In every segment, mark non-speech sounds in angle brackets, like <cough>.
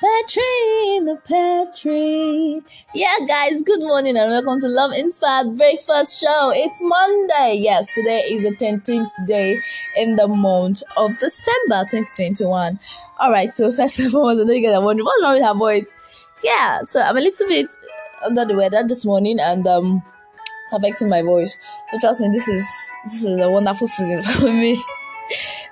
in the pear tree. Yeah, guys, good morning and welcome to Love Inspired Breakfast Show. It's Monday. Yes, today is the 10th day in the month of December 2021. All right, so <laughs> first of all, I know you guys are wondering what's wrong with her voice. Yeah, so I'm a little bit under the weather this morning and um it's affecting my voice. So trust me, this is this is a wonderful season <laughs> for me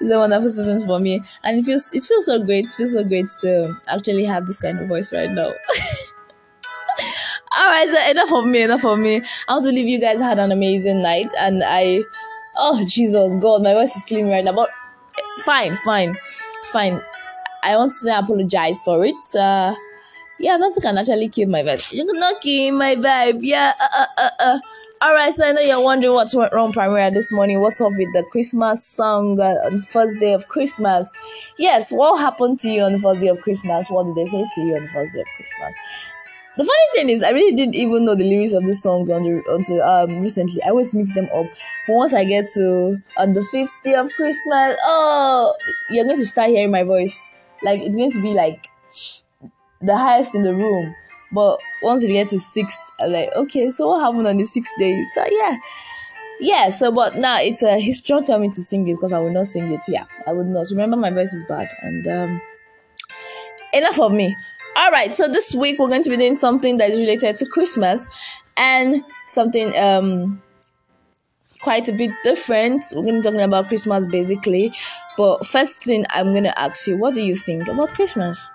it's a wonderful season for me, and it feels it feels so great. It feels so great to actually have this kind of voice right now. <laughs> All right, so enough of me, enough of me. I want to believe you guys had an amazing night, and I, oh Jesus, God, my voice is clean right now, but fine, fine, fine. I want to say I apologize for it. Uh, yeah, nothing can actually kill my vibe. You cannot kill my vibe. Yeah, uh, uh, uh, uh. All right, so I know you're wondering what went wrong Primera this morning. What's up with the Christmas song on the first day of Christmas? Yes, what happened to you on the first day of Christmas? What did they say to you on the first day of Christmas? The funny thing is, I really didn't even know the lyrics of these songs until, until um recently. I always mix them up, but once I get to on the fifth day of Christmas, oh, you're going to start hearing my voice. Like it's going to be like the highest in the room but once we get to sixth, I'm like, okay, so what happened on the sixth day? So yeah. Yeah, so but now it's a uh, trying to tell me to sing it because I will not sing it. Yeah, I would not. Remember my voice is bad. And um enough of me. Alright, so this week we're going to be doing something that is related to Christmas and something um quite a bit different. We're going to be talking about Christmas basically. But first thing I'm going to ask you, what do you think about Christmas?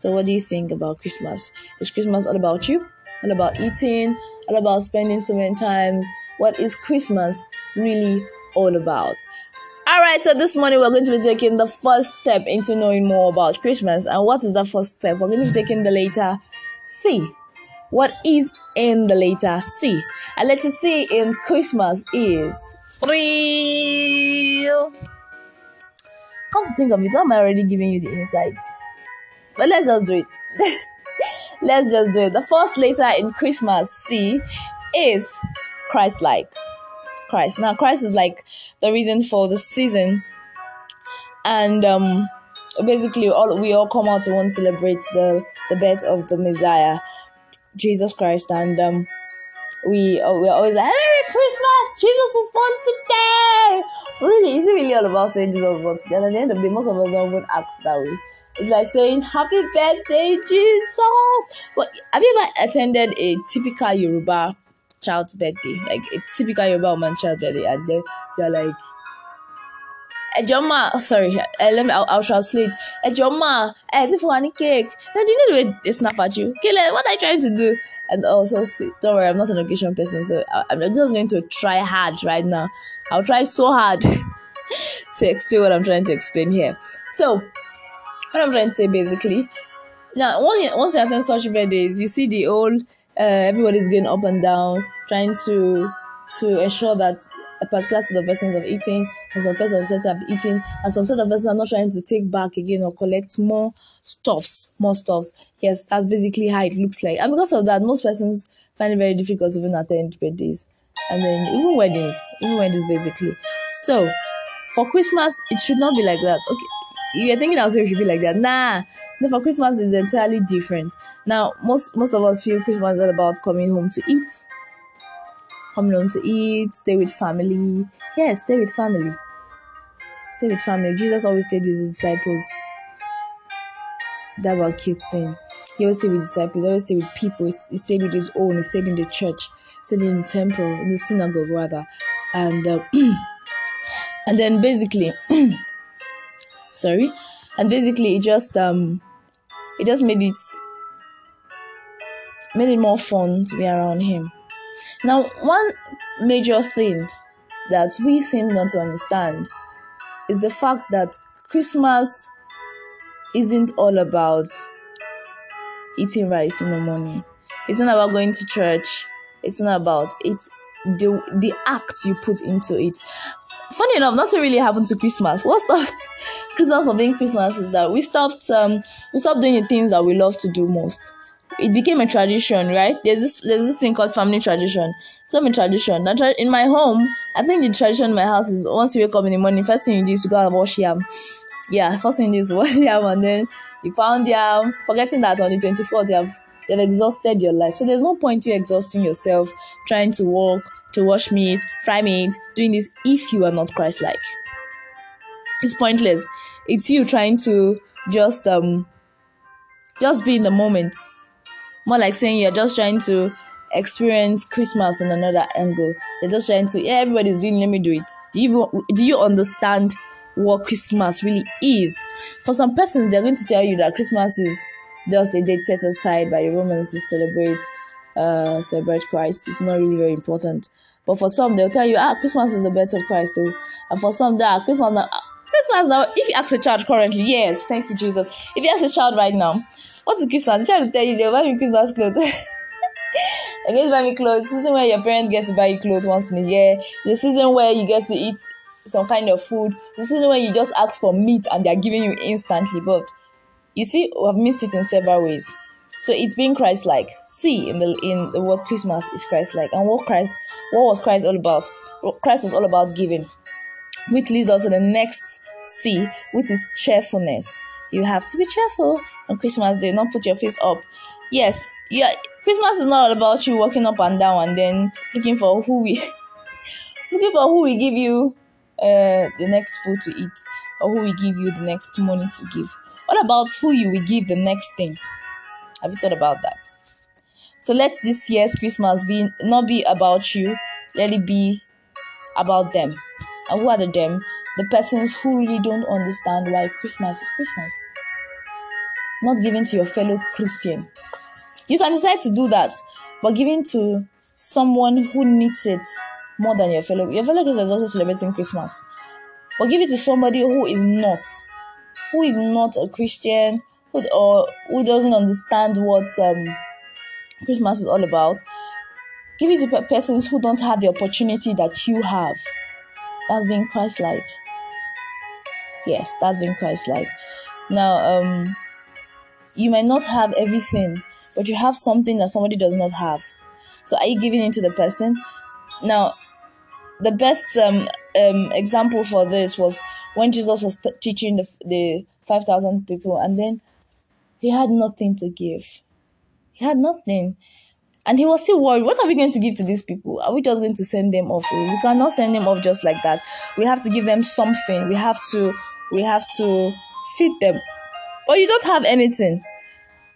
So, what do you think about Christmas? Is Christmas all about you? All about eating? All about spending so many times? What is Christmas really all about? All right, so this morning we're going to be taking the first step into knowing more about Christmas. And what is the first step? We're going to be taking the letter C. What is in the letter C? A letter C in Christmas is real. Come to think of it, I'm already giving you the insights. But let's just do it. <laughs> let's just do it. The first letter in Christmas, C, is Christ like. Christ. Now, Christ is like the reason for the season. And um, basically, all we all come out to want to celebrate the, the birth of the Messiah, Jesus Christ. And um, we uh, we're always like, Merry Christmas! Jesus was born today! Really, is it really all about saying Jesus was born today? And at the end of the day, most of us don't even act that way. It's like saying happy birthday, Jesus. But have you ever attended a typical Yoruba child's birthday? Like a typical Yoruba woman child's birthday, and then you're like, Ejoma, sorry, uh, let me, I'll, I'll translate. Ejoma, eh, you want cake, then do you know the way they snap at you? Okay, what are you trying to do? And also, don't worry, I'm not an occasion person, so I, I'm just going to try hard right now. I'll try so hard <laughs> to explain what I'm trying to explain here. So, what I'm trying to say basically, now once you attend such birthdays, you see the old uh, everybody's going up and down, trying to to ensure that a particular set of persons of eating and some person of set of eating and some set of persons are not trying to take back again or collect more stuffs, more stuffs. Yes, that's basically how it looks like. And because of that, most persons find it very difficult to even attend birthdays. And then even weddings, even weddings basically. So for Christmas, it should not be like that. Okay, you're thinking also it should be like that. Nah, no, for Christmas is entirely different. Now, most most of us feel Christmas is all about coming home to eat, coming home to eat, stay with family. Yes, yeah, stay with family. Stay with family. Jesus always stayed with his disciples. That's one cute thing. He always stayed with disciples. He always stayed with people. He stayed with his own. He stayed in the church. Stayed in the temple, in the synagogue rather, and uh, <clears throat> and then basically. <clears throat> sorry? And basically it just um it just made it made it more fun to be around him. Now one major thing that we seem not to understand is the fact that christmas isn't all about eating rice in the morning. It's not about going to church. It's not about it's the the act you put into it funny enough, nothing really happened to Christmas. What stopped <laughs> Christmas from being Christmas is that we stopped um we stopped doing the things that we love to do most. It became a tradition, right? There's this there's this thing called family tradition. It's become a tradition. In my home, I think the tradition in my house is once you wake up in the morning, first thing you do is to go and wash yam. <sniffs> Yeah, first thing you do is <laughs> wash yam and then you pound yam, forgetting that on the 24th you have you've exhausted your life. So there's no point you exhausting yourself trying to walk, to wash meat, fry meat, doing this if you are not Christ-like. It's pointless. It's you trying to just um just be in the moment. More like saying you're just trying to experience Christmas in another angle. You're just trying to, yeah, everybody's doing, let me do it. Do you do you understand what Christmas really is? For some persons, they're going to tell you that Christmas is just a date set aside by the Romans to celebrate uh celebrate Christ. It's not really very important. But for some, they'll tell you, ah, Christmas is the birth of Christ, Too. And for some, that Christmas now, Christmas now. If you ask a child currently, yes, thank you, Jesus. If you ask a child right now, what's Christmas? The child will tell you they'll buy me Christmas clothes. <laughs> They're going to buy me clothes. The season where your parents get to buy you clothes once in a year. The season where you get to eat some kind of food. The season where you just ask for meat and they're giving you instantly. But you see, we have missed it in several ways. So it's being Christ-like. See in the in the word Christmas is Christ-like, and what Christ, what was Christ all about? Christ was all about giving, which leads us to the next C, which is cheerfulness. You have to be cheerful on Christmas Day. Not put your face up. Yes, yeah. Christmas is not all about you walking up and down and then looking for who we <laughs> looking for who we give you uh, the next food to eat or who we give you the next money to give. What about who you will give the next thing? Have you thought about that? So let this year's Christmas be not be about you, let it be about them. And who are the them? The persons who really don't understand why Christmas is Christmas. Not giving to your fellow Christian. You can decide to do that, but giving to someone who needs it more than your fellow your fellow Christian is also celebrating Christmas. But give it to somebody who is not, who is not a Christian, who or who doesn't understand what um, Christmas is all about. Give it to persons who don't have the opportunity that you have. That's being Christ-like. Yes, that's being Christ-like. Now, um, you might not have everything, but you have something that somebody does not have. So, are you giving it to the person? Now, the best um, um, example for this was when Jesus was t- teaching the, the 5,000 people, and then he had nothing to give. He had nothing. And he was still worried. What are we going to give to these people? Are we just going to send them off? We cannot send them off just like that. We have to give them something. We have to we have to feed them. But you don't have anything.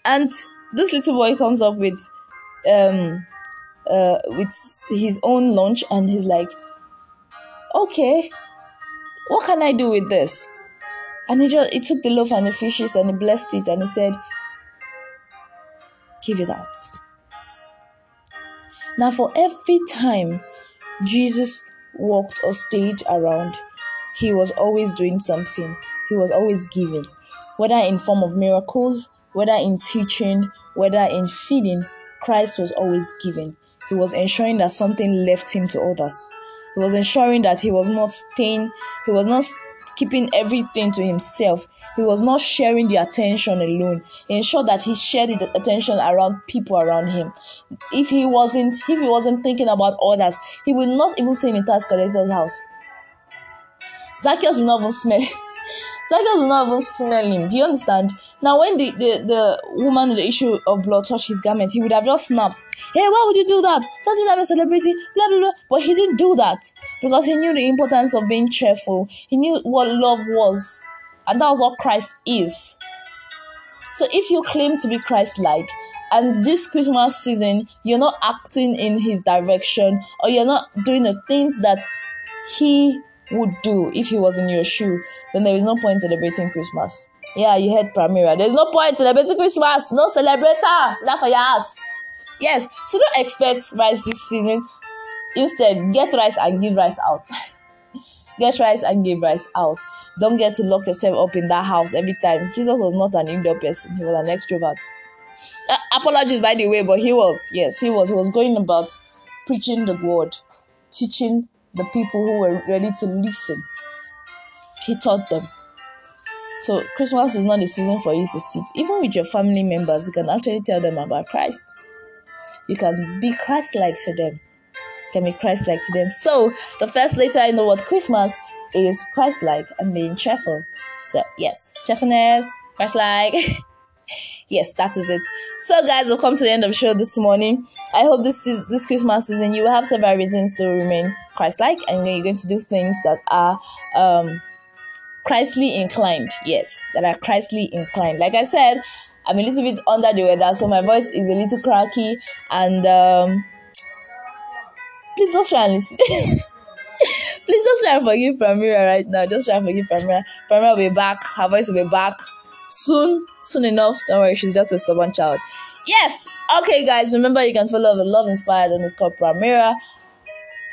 And this little boy comes up with um uh with his own lunch and he's like, Okay, what can I do with this? And he just he took the loaf and the fishes and he blessed it and he said, Give it out. Now, for every time Jesus walked or stayed around, he was always doing something. He was always giving, whether in form of miracles, whether in teaching, whether in feeding. Christ was always giving. He was ensuring that something left him to others. He was ensuring that he was not staying, he was not keeping everything to himself. He was not sharing the attention alone. He ensured that he shared the attention around people around him. If he wasn't, if he wasn't thinking about others, he would not even say in a tax collector's house. Zacchaeus will not even smell. Zacchaeus will not even smell him. Do you understand? Now, when the, the, the woman with the issue of blood touched his garment, he would have just snapped. Hey, why would you do that? Don't you have a celebrity? Blah, blah, blah. But he didn't do that because he knew the importance of being cheerful. He knew what love was. And that was what Christ is. So if you claim to be Christ like, and this Christmas season, you're not acting in his direction, or you're not doing the things that he would do if he was in your shoe, then there is no point celebrating Christmas. Yeah, you heard Primera. There's no point celebrating Christmas. No celebrators. That's for your ass. Yes. So don't expect rice this season. Instead, get rice and give rice out. <laughs> get rice and give rice out. Don't get to lock yourself up in that house every time. Jesus was not an indoor person. He was an extrovert. Uh, apologies, by the way, but he was. Yes, he was. He was going about preaching the word, teaching the people who were ready to listen. He taught them. So Christmas is not a season for you to sit. Even with your family members, you can actually tell them about Christ. You can be Christ-like to them. You can be Christ-like to them. So the first letter in the word Christmas is Christ-like and being cheerful. So yes, cheerfulness, Christ-like. <laughs> yes, that is it. So guys, we've come to the end of the show this morning. I hope this is this Christmas season you will have several reasons to remain Christ-like and you're going to do things that are um Christly inclined. Yes, that are Christly inclined. Like I said, I'm a little bit under the weather, so my voice is a little cracky and um please just try and listen. <laughs> please just try and forgive Pramira right now. Just try and forgive Pramira. Pramira will be back. Her voice will be back soon. Soon enough. Don't worry, she's just a stubborn child. Yes. Okay, guys. Remember, you can follow the Love Inspired underscore Pramira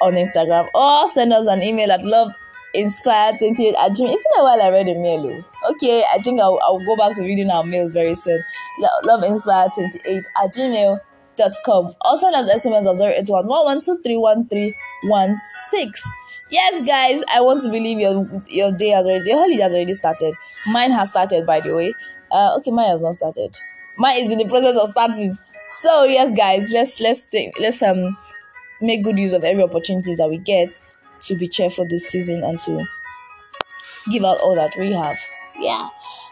on Instagram or send us an email at love inspired28 at gmail. It's been a while I read a mail. Oh. Okay, I think I'll, I'll go back to reading our mails very soon. Love inspired28 at gmail com. Also as SMS at 081 Yes, guys, I want to believe your your day has already your holiday has already started. Mine has started, by the way. Uh, okay, mine has not started. Mine is in the process of starting. So yes, guys, let's let's let's um make good use of every opportunity that we get to be cheerful this season and to give out all that we have. Yeah.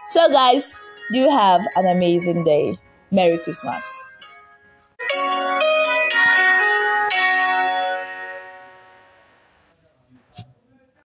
So guys, do have an amazing day. Merry Christmas.